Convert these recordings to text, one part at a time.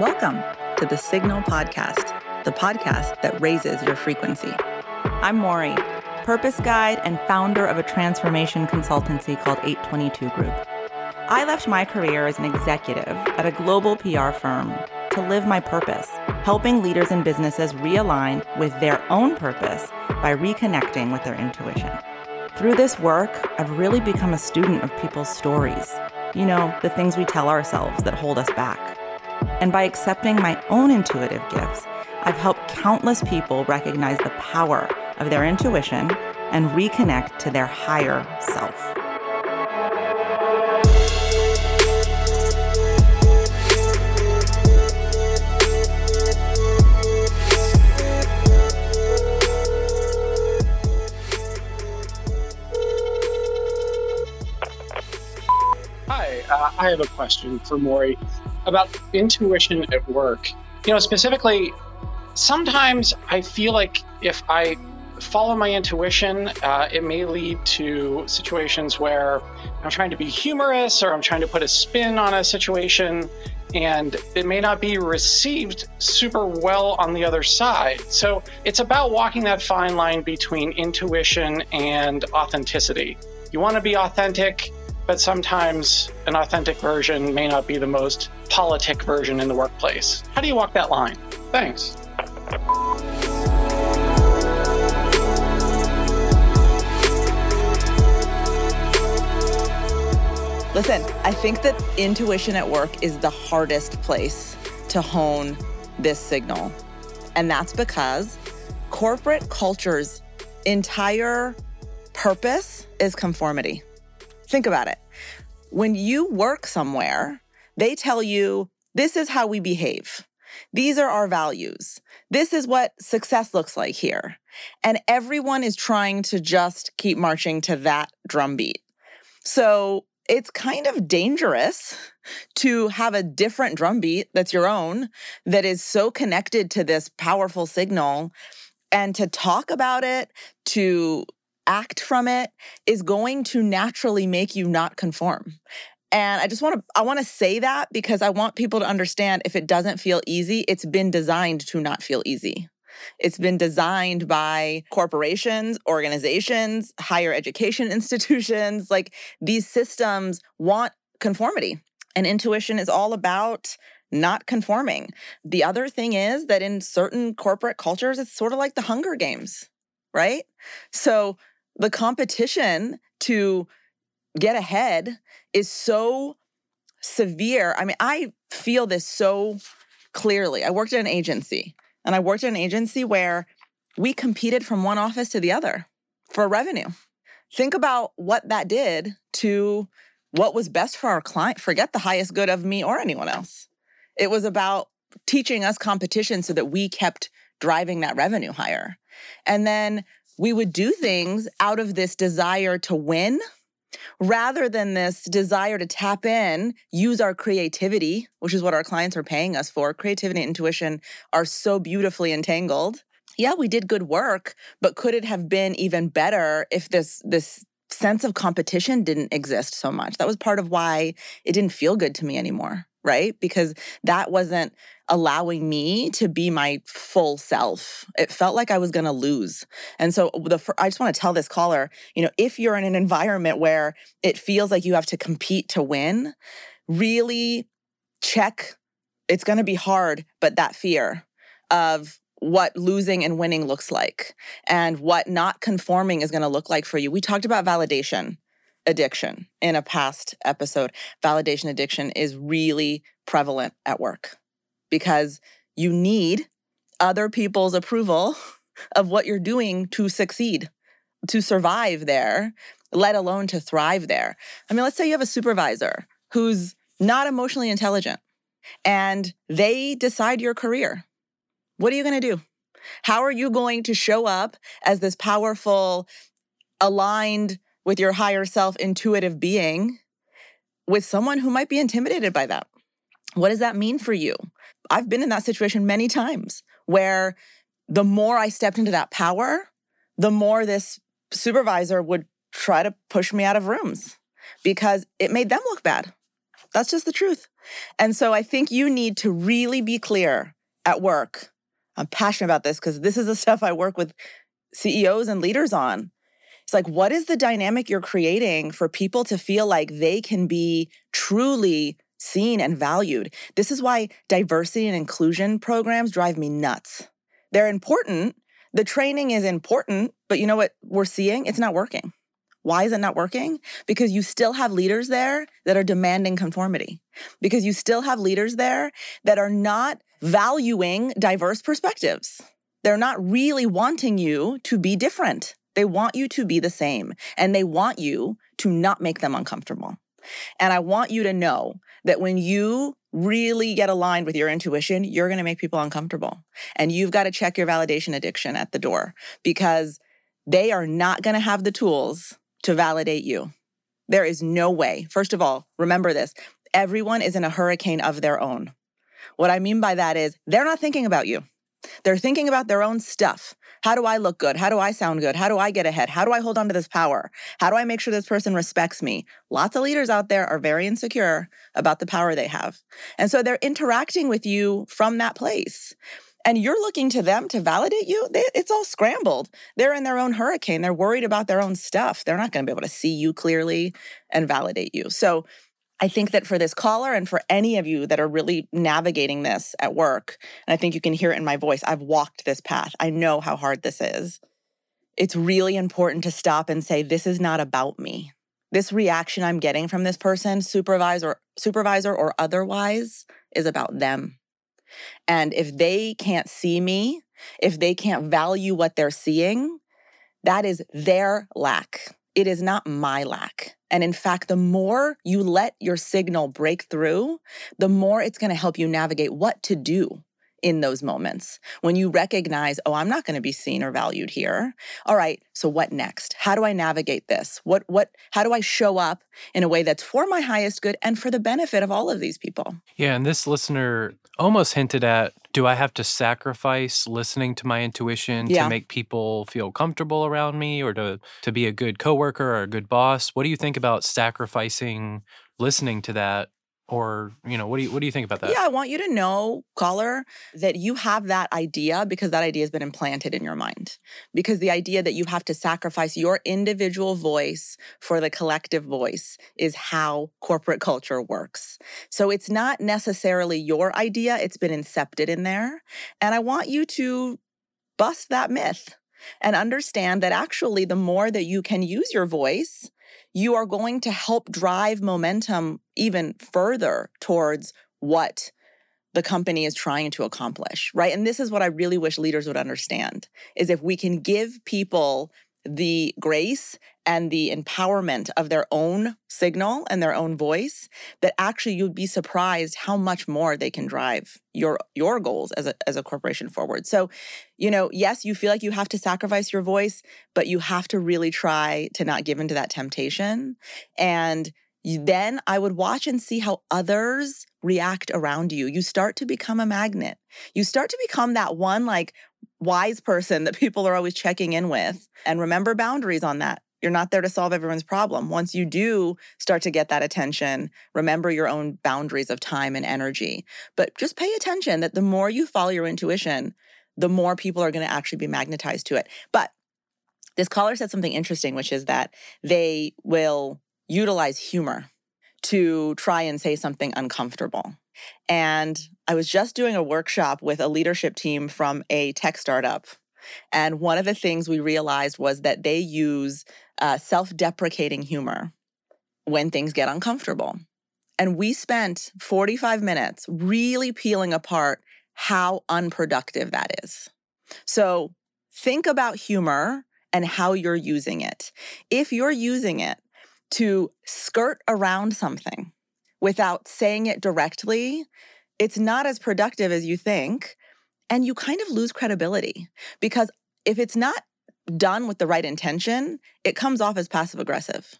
Welcome to the Signal Podcast, the podcast that raises your frequency. I'm Mory, purpose guide and founder of a transformation consultancy called 822 Group. I left my career as an executive at a global PR firm to live my purpose, helping leaders and businesses realign with their own purpose by reconnecting with their intuition. Through this work, I've really become a student of people's stories. You know, the things we tell ourselves that hold us back. And by accepting my own intuitive gifts, I've helped countless people recognize the power of their intuition and reconnect to their higher self. Uh, I have a question for Mory about intuition at work. You know, specifically, sometimes I feel like if I follow my intuition, uh, it may lead to situations where I'm trying to be humorous or I'm trying to put a spin on a situation, and it may not be received super well on the other side. So it's about walking that fine line between intuition and authenticity. You want to be authentic, but sometimes an authentic version may not be the most politic version in the workplace. How do you walk that line? Thanks. Listen, I think that intuition at work is the hardest place to hone this signal. And that's because corporate culture's entire purpose is conformity. Think about it. When you work somewhere, they tell you this is how we behave. These are our values. This is what success looks like here. And everyone is trying to just keep marching to that drumbeat. So it's kind of dangerous to have a different drumbeat that's your own, that is so connected to this powerful signal. And to talk about it, to act from it, is going to naturally make you not conform. And I just want to I want to say that because I want people to understand if it doesn't feel easy, it's been designed to not feel easy. It's been designed by corporations, organizations, higher education institutions. Like these systems want conformity. And intuition is all about not conforming. The other thing is that in certain corporate cultures, it's sort of like the Hunger Games, right? So the competition to get ahead is so severe. I mean, I feel this so clearly. I worked at an agency and I worked at an agency where we competed from one office to the other for revenue. Think about what that did to what was best for our client. Forget the highest good of me or anyone else. It was about teaching us competition so that we kept driving that revenue higher. And then we would do things out of this desire to win rather than this desire to tap in, use our creativity, which is what our clients are paying us for. Creativity and intuition are so beautifully entangled. Yeah, we did good work, but could it have been even better if this this sense of competition didn't exist so much? That was part of why it didn't feel good to me anymore, right? Because that wasn't allowing me to be my full self. It felt like I was going to lose. And so the I just want to tell this caller, you know, if you're in an environment where it feels like you have to compete to win, really check it's going to be hard, but that fear of what losing and winning looks like and what not conforming is going to look like for you. We talked about validation addiction in a past episode. Validation addiction is really prevalent at work because you need other people's approval of what you're doing to succeed, to survive there, let alone to thrive there. I mean, let's say you have a supervisor who's not emotionally intelligent and they decide your career. What are you going to do? How are you going to show up as this powerful, aligned with your higher self, intuitive being with someone who might be intimidated by that? What does that mean for you? I've been in that situation many times where the more I stepped into that power, the more this supervisor would try to push me out of rooms because it made them look bad. That's just the truth. And so I think you need to really be clear at work. I'm passionate about this because this is the stuff I work with CEOs and leaders on. It's like, what is the dynamic you're creating for people to feel like they can be truly seen and valued? This is why diversity and inclusion programs drive me nuts. They're important. The training is important, but you know what we're seeing? It's not working. Why is it not working? Because you still have leaders there that are demanding conformity. Because you still have leaders there that are not valuing diverse perspectives. They're not really wanting you to be different. They want you to be the same and they want you to not make them uncomfortable. And I want you to know that when you really get aligned with your intuition, you're going to make people uncomfortable. And you've got to check your validation addiction at the door because they are not going to have the tools to validate you. There is no way. First of all, remember this everyone is in a hurricane of their own. What I mean by that is they're not thinking about you. They're thinking about their own stuff. How do I look good? How do I sound good? How do I get ahead? How do I hold on to this power? How do I make sure this person respects me? Lots of leaders out there are very insecure about the power they have. And so they're interacting with you from that place and you're looking to them to validate you, they, it's all scrambled. They're in their own hurricane. They're worried about their own stuff. They're not going to be able to see you clearly and validate you. So I think that for this caller and for any of you that are really navigating this at work, and I think you can hear it in my voice, I've walked this path. I know how hard this is. It's really important to stop and say, this is not about me. This reaction I'm getting from this person, supervisor, supervisor or otherwise, is about them. And if they can't see me, if they can't value what they're seeing, that is their lack. It is not my lack. And in fact, the more you let your signal break through, the more it's going to help you navigate what to do in those moments when you recognize, oh, I'm not going to be seen or valued here. All right, so what next? How do I navigate this? What what how do I show up in a way that's for my highest good and for the benefit of all of these people? Yeah, and this listener almost hinted at do I have to sacrifice listening to my intuition yeah. to make people feel comfortable around me or to to be a good coworker or a good boss? What do you think about sacrificing listening to that or you know what do you what do you think about that? Yeah i want you to know caller that you have that idea because that idea has been implanted in your mind. Because the idea that you have to sacrifice your individual voice for the collective voice is how corporate culture works. So it's not necessarily your idea it's been incepted in there. And i want you to bust that myth and understand that actually the more that you can use your voice you are going to help drive momentum even further towards what the company is trying to accomplish, right? And this is what I really wish leaders would understand is if we can give people the grace and the empowerment of their own signal and their own voice that actually you'd be surprised how much more they can drive your your goals as a as a corporation forward. So, you know, yes, you feel like you have to sacrifice your voice, but you have to really try to not give into that temptation and then I would watch and see how others react around you. You start to become a magnet. You start to become that one like wise person that people are always checking in with. And remember boundaries on that. You're not there to solve everyone's problem. Once you do start to get that attention, remember your own boundaries of time and energy. But just pay attention that the more you follow your intuition, the more people are going to actually be magnetized to it. But this caller said something interesting, which is that they will utilize humor to try and say something uncomfortable. And I was just doing a workshop with a leadership team from a tech startup. And one of the things we realized was that they use uh, self deprecating humor when things get uncomfortable. And we spent 45 minutes really peeling apart how unproductive that is. So think about humor and how you're using it. If you're using it to skirt around something without saying it directly, it's not as productive as you think. And you kind of lose credibility because if it's not done with the right intention, it comes off as passive aggressive.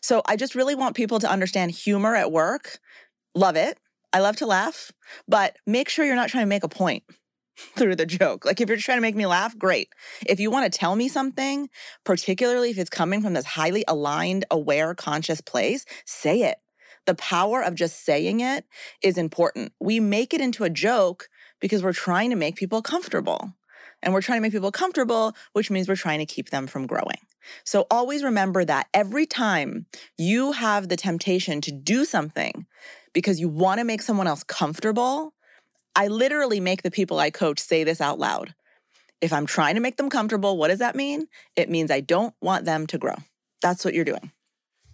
So I just really want people to understand humor at work. Love it. I love to laugh, but make sure you're not trying to make a point through the joke. Like if you're trying to make me laugh, great. If you want to tell me something, particularly if it's coming from this highly aligned, aware, conscious place, say it. The power of just saying it is important. We make it into a joke because we're trying to make people comfortable. And we're trying to make people comfortable, which means we're trying to keep them from growing. So always remember that every time you have the temptation to do something because you want to make someone else comfortable, I literally make the people I coach say this out loud. If I'm trying to make them comfortable, what does that mean? It means I don't want them to grow. That's what you're doing.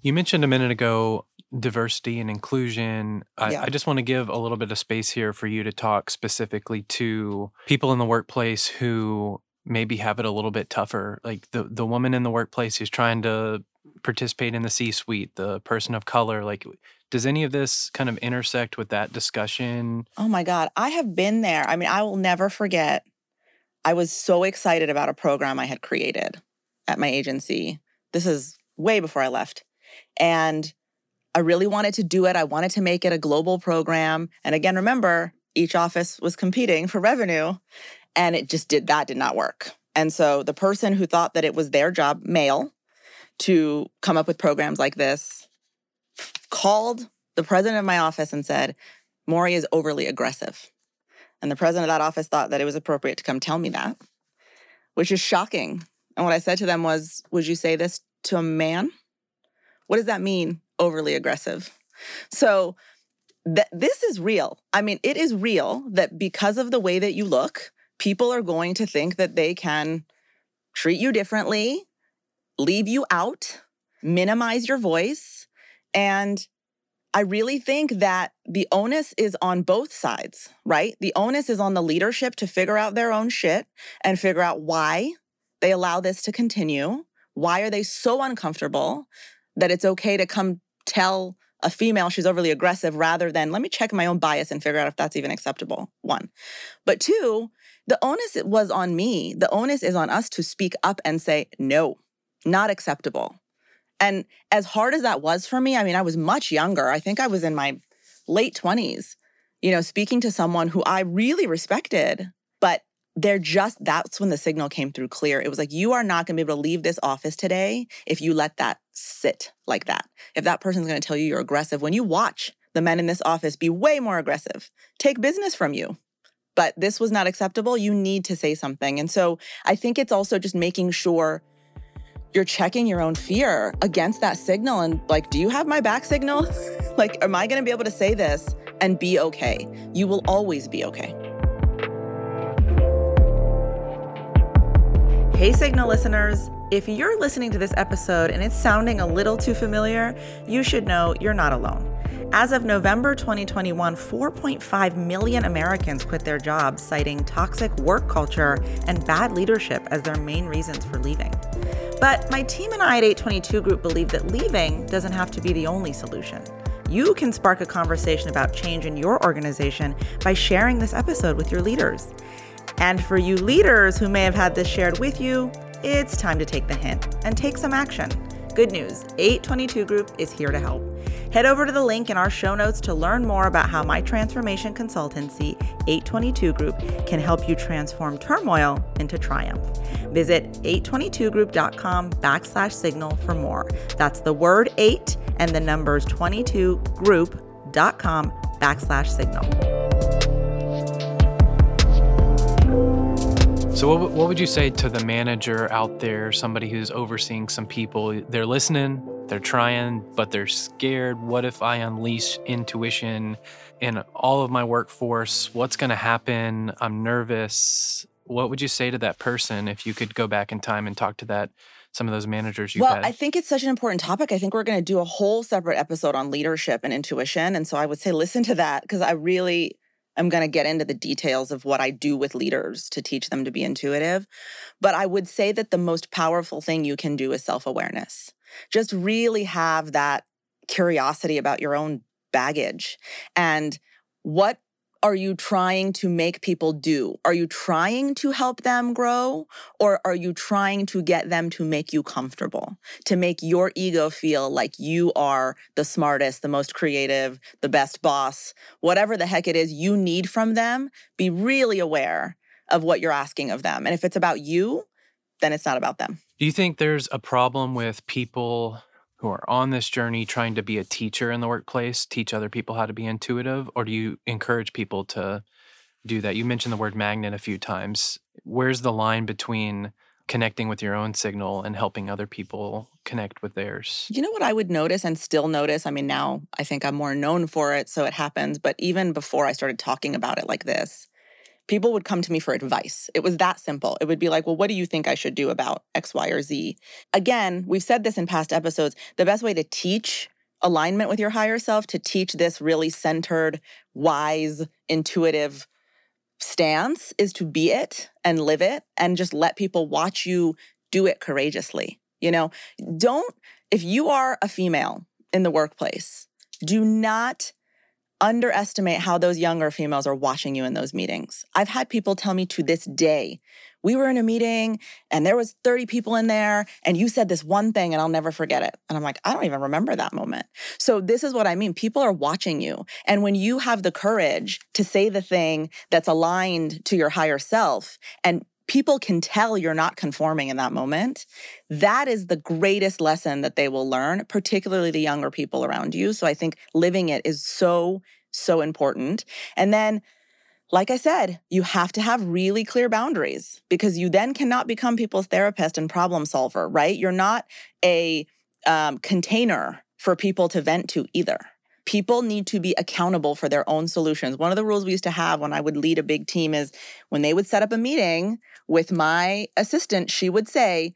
You mentioned a minute ago diversity and inclusion. I, yeah. I, just want to give a little bit of space here for you to talk specifically to people in the workplace who maybe have it a little bit tougher. Like the the woman in the workplace who's trying to participate in the C suite, the person of color. Like, does any of this kind of intersect with that discussion? Oh my God, I have been there. I mean, I will never forget. I was so excited about a program I had created at my agency. This is way before I left. And I really wanted to do it. I wanted to make it a global program. And again, remember, each office was competing for revenue and it just did that did not work. And so the person who thought that it was their job, male, to come up with programs like this, called the president of my office and said, Mory is overly aggressive. And the president of that office thought that it was appropriate to come tell me that, which is shocking. And what I said to them was, Would you say this to a man? What does that mean, overly aggressive? So th- this is real. I mean, it is real that because of the way that you look, people are going to think that they can treat you differently, leave you out, minimize your voice. And I really think that the onus is on both sides, right? The onus is on the leadership to figure out their own shit and figure out why they allow this to continue. Why are they so uncomfortable that it's okay to come tell a female she's overly aggressive rather than let me check my own bias and figure out if that's even acceptable? One. But two, the onus was on me. The onus is on us to speak up and say, no, not acceptable. And as hard as that was for me, I mean, I was much younger. I think I was in my late 20s, you know, speaking to someone who I really respected, they're just, that's when the signal came through clear. It was like, you are not going to be able to leave this office today if you let that sit like that. If that person's going to tell you you're aggressive, when you watch the men in this office be way more aggressive, take business from you but this was not acceptable, you need to say something. And so I think it's also just making sure you're checking your own fear against that signal and like, do you have my back signal? like, am I going to be able to say this and be okay? You will always be okay. Hey, Signal listeners. If you're listening to this episode and it's sounding a little too familiar, you should know you're not alone. As of November 2021, 4.5 million Americans quit their jobs, citing toxic work culture and bad leadership as their main reasons for leaving. But my team and I at 822 Group believe that leaving doesn't have to be the only solution. You can spark a conversation about change in your organization by sharing this episode with your leaders. And for you leaders who may have had this shared with you, it's time to take the hint and take some action. Good news 822 Group is here to help. Head over to the link in our show notes to learn more about how my transformation consultancy, 822 Group, can help you transform turmoil into triumph. Visit 822group.com backslash signal for more. That's the word 8 and the numbers 22group.com backslash signal. So, what, what would you say to the manager out there, somebody who's overseeing some people? They're listening, they're trying, but they're scared. What if I unleash intuition in all of my workforce? What's going to happen? I'm nervous. What would you say to that person if you could go back in time and talk to that some of those managers you well, had? I think it's such an important topic. I think we're going to do a whole separate episode on leadership and intuition. And so I would say listen to that because I really I'm going to get into the details of what I do with leaders to teach them to be intuitive. But I would say that the most powerful thing you can do is self awareness. Just really have that curiosity about your own baggage and what are you trying to make people do? Are you trying to help them grow? Or are you trying to get them to make you comfortable, to make your ego feel like you are the smartest, the most creative, the best boss, whatever the heck it is you need from them? Be really aware of what you're asking of them. And if it's about you, then it's not about them. Do you think there's a problem with people who are on this journey trying to be a teacher in the workplace, teach other people how to be intuitive, or do you encourage people to do that? You mentioned the word magnet a few times. Where's the line between connecting with your own signal and helping other people connect with theirs? You know what I would notice and still notice? I mean, now I think I'm more known for it, so it happens. But even before I started talking about it like this, people would come to me for advice. It was that simple. It would be like, well, what do you think I should do about X, Y, or Z? Again, we've said this in past episodes. The best way to teach alignment with your higher self, to teach this really centered, wise, intuitive stance is to be it and live it and just let people watch you do it courageously. You know, don't, if you are a female in the workplace, do not underestimate how those younger females are watching you in those meetings. I've had people tell me to this day, we were in a meeting and there was 30 people in there and you said this one thing and I'll never forget it. And I'm like, I don't even remember that moment. So this is what I mean. People are watching you. And when you have the courage to say the thing that's aligned to your higher self and people can tell you're not conforming in that moment, that is the greatest lesson that they will learn, particularly the younger people around you. So I think living it is so, so important. And then, like I said, you have to have really clear boundaries because you then cannot become people's therapist and problem solver, right? You're not a um, container for people to vent to either people need to be accountable for their own solutions. One of the rules we used to have when I would lead a big team is when they would set up a meeting, with my assistant, she would say,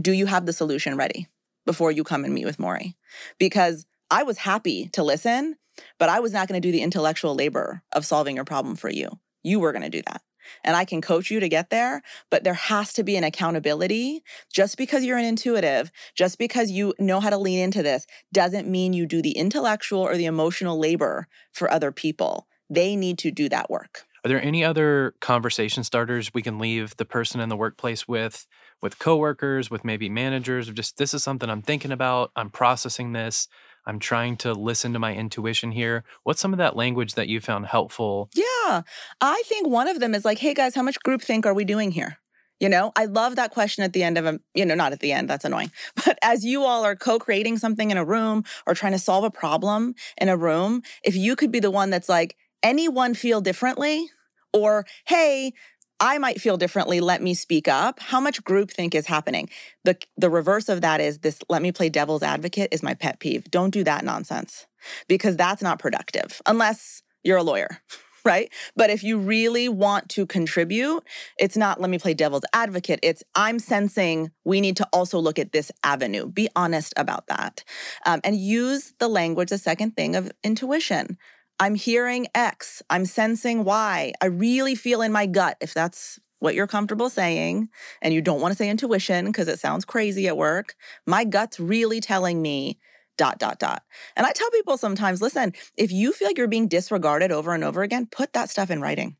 Do you have the solution ready before you come and meet with Mory? Because I was happy to listen, but I was not going to do the intellectual labor of solving your problem for you. You were going to do that. And I can coach you to get there, but there has to be an accountability. Just because you're an intuitive, just because you know how to lean into this, doesn't mean you do the intellectual or the emotional labor for other people. They need to do that work. Are there any other conversation starters we can leave the person in the workplace with, with coworkers, with maybe managers, just this is something I'm thinking about, I'm processing this, I'm trying to listen to my intuition here. What's some of that language that you found helpful? Yeah. I think one of them is like, hey guys, how much group think are we doing here? You know, I love that question at the end of a, you know, not at the end, that's annoying. But as you all are co creating something in a room or trying to solve a problem in a room, if you could be the one that's like, anyone feel differently? Or, hey, I might feel differently. Let me speak up. How much groupthink is happening? The, the reverse of that is this let me play devil's advocate is my pet peeve. Don't do that nonsense because that's not productive unless you're a lawyer, right? But if you really want to contribute, it's not let me play devil's advocate. It's I'm sensing we need to also look at this avenue. Be honest about that um, and use the language, the second thing of intuition. I'm hearing X, I'm sensing Y. I really feel in my gut, if that's what you're comfortable saying, and you don't want to say intuition because it sounds crazy at work, my gut's really telling me dot, dot, dot. And I tell people sometimes listen, if you feel like you're being disregarded over and over again, put that stuff in writing.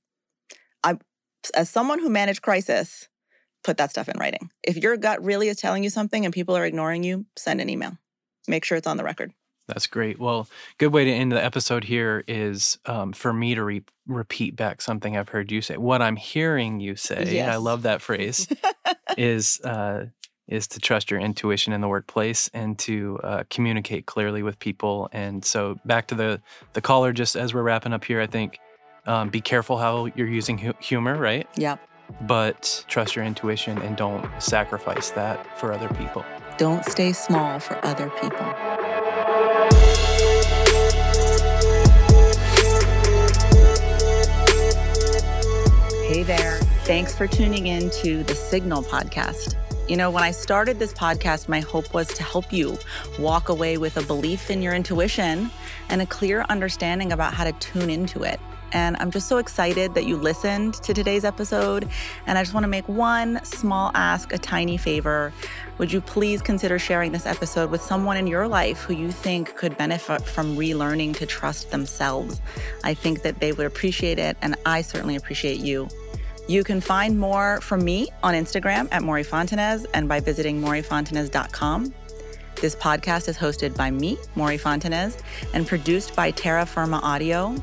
I, as someone who managed crisis, put that stuff in writing. If your gut really is telling you something and people are ignoring you, send an email. Make sure it's on the record. That's great. Well, good way to end the episode here is um, for me to re- repeat back something I've heard you say. What I'm hearing you say, yes. I love that phrase, is uh, is to trust your intuition in the workplace and to uh, communicate clearly with people. And so, back to the the caller, just as we're wrapping up here, I think um, be careful how you're using hu- humor, right? Yeah. But trust your intuition and don't sacrifice that for other people. Don't stay small for other people. Hey there. Thanks for tuning in to the Signal podcast. You know, when I started this podcast, my hope was to help you walk away with a belief in your intuition and a clear understanding about how to tune into it. And I'm just so excited that you listened to today's episode. And I just want to make one small ask, a tiny favor. Would you please consider sharing this episode with someone in your life who you think could benefit from relearning to trust themselves? I think that they would appreciate it, and I certainly appreciate you. You can find more from me on Instagram at Mory Fontanez and by visiting moryfontanez.com. This podcast is hosted by me, Mory Fontanez, and produced by Terra Firma Audio.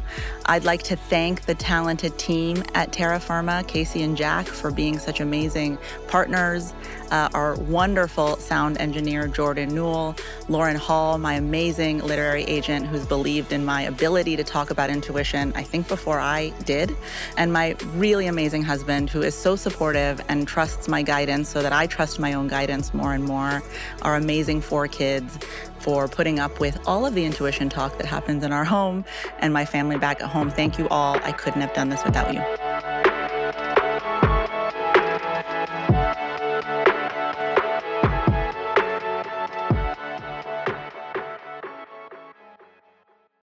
I'd like to thank the talented team at Terra Firma, Casey and Jack, for being such amazing partners. Uh, our wonderful sound engineer, Jordan Newell, Lauren Hall, my amazing literary agent who's believed in my ability to talk about intuition, I think before I did, and my really amazing husband who is so supportive and trusts my guidance so that I trust my own guidance more and more. Our amazing four kids for putting up with all of the intuition talk that happens in our home and my family back at home. Thank you all. I couldn't have done this without you.